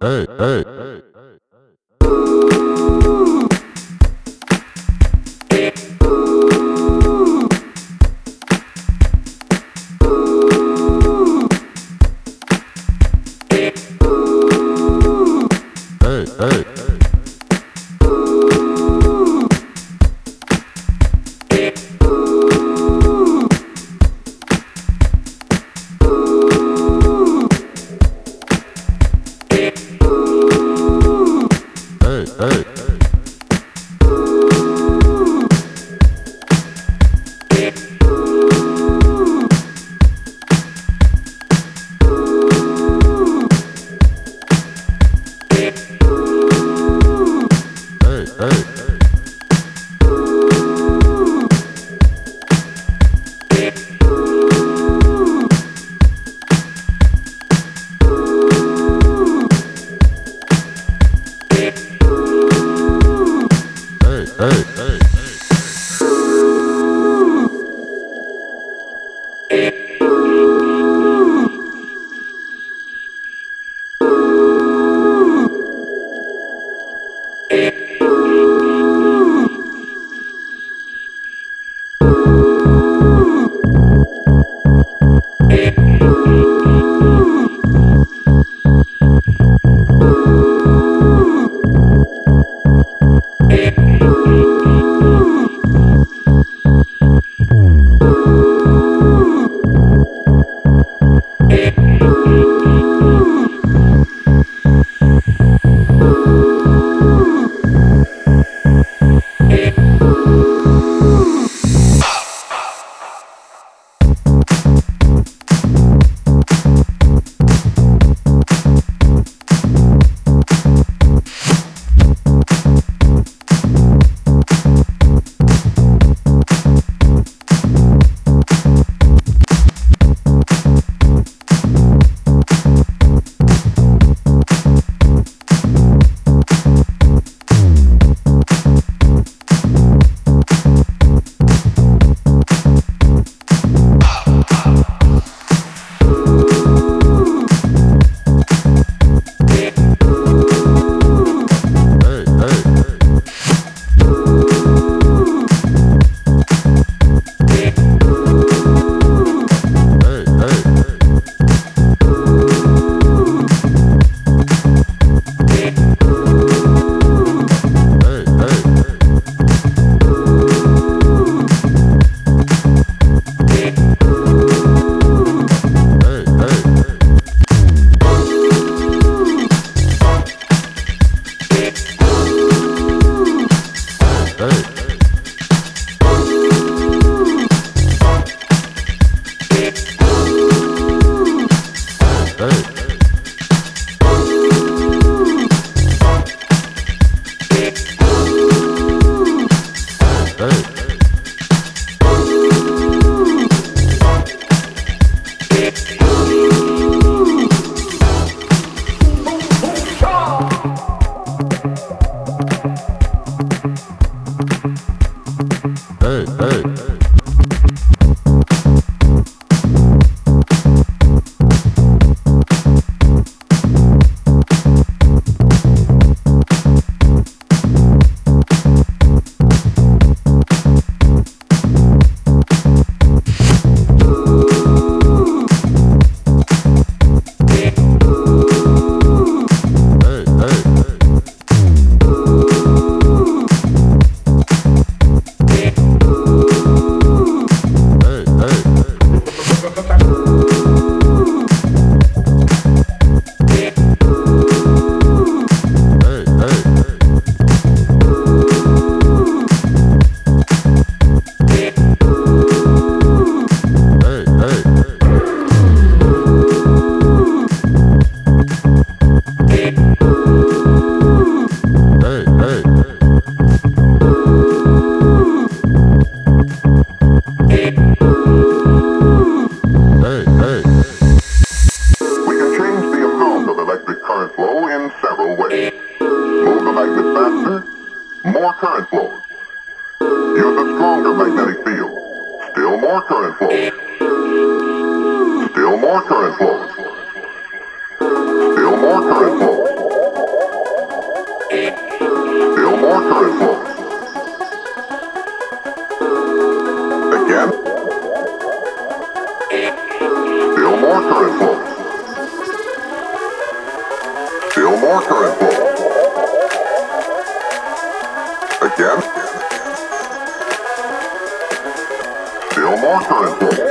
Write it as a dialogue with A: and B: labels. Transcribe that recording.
A: hey, hey. Hey, hey, hey. Hey,
B: magnet faster, more current flows. Use a stronger magnetic field, still more current flows. Still more current flows. Still more current flows. Still more current flows. Again.
A: Still more current flows. Still more current flows. turnbull.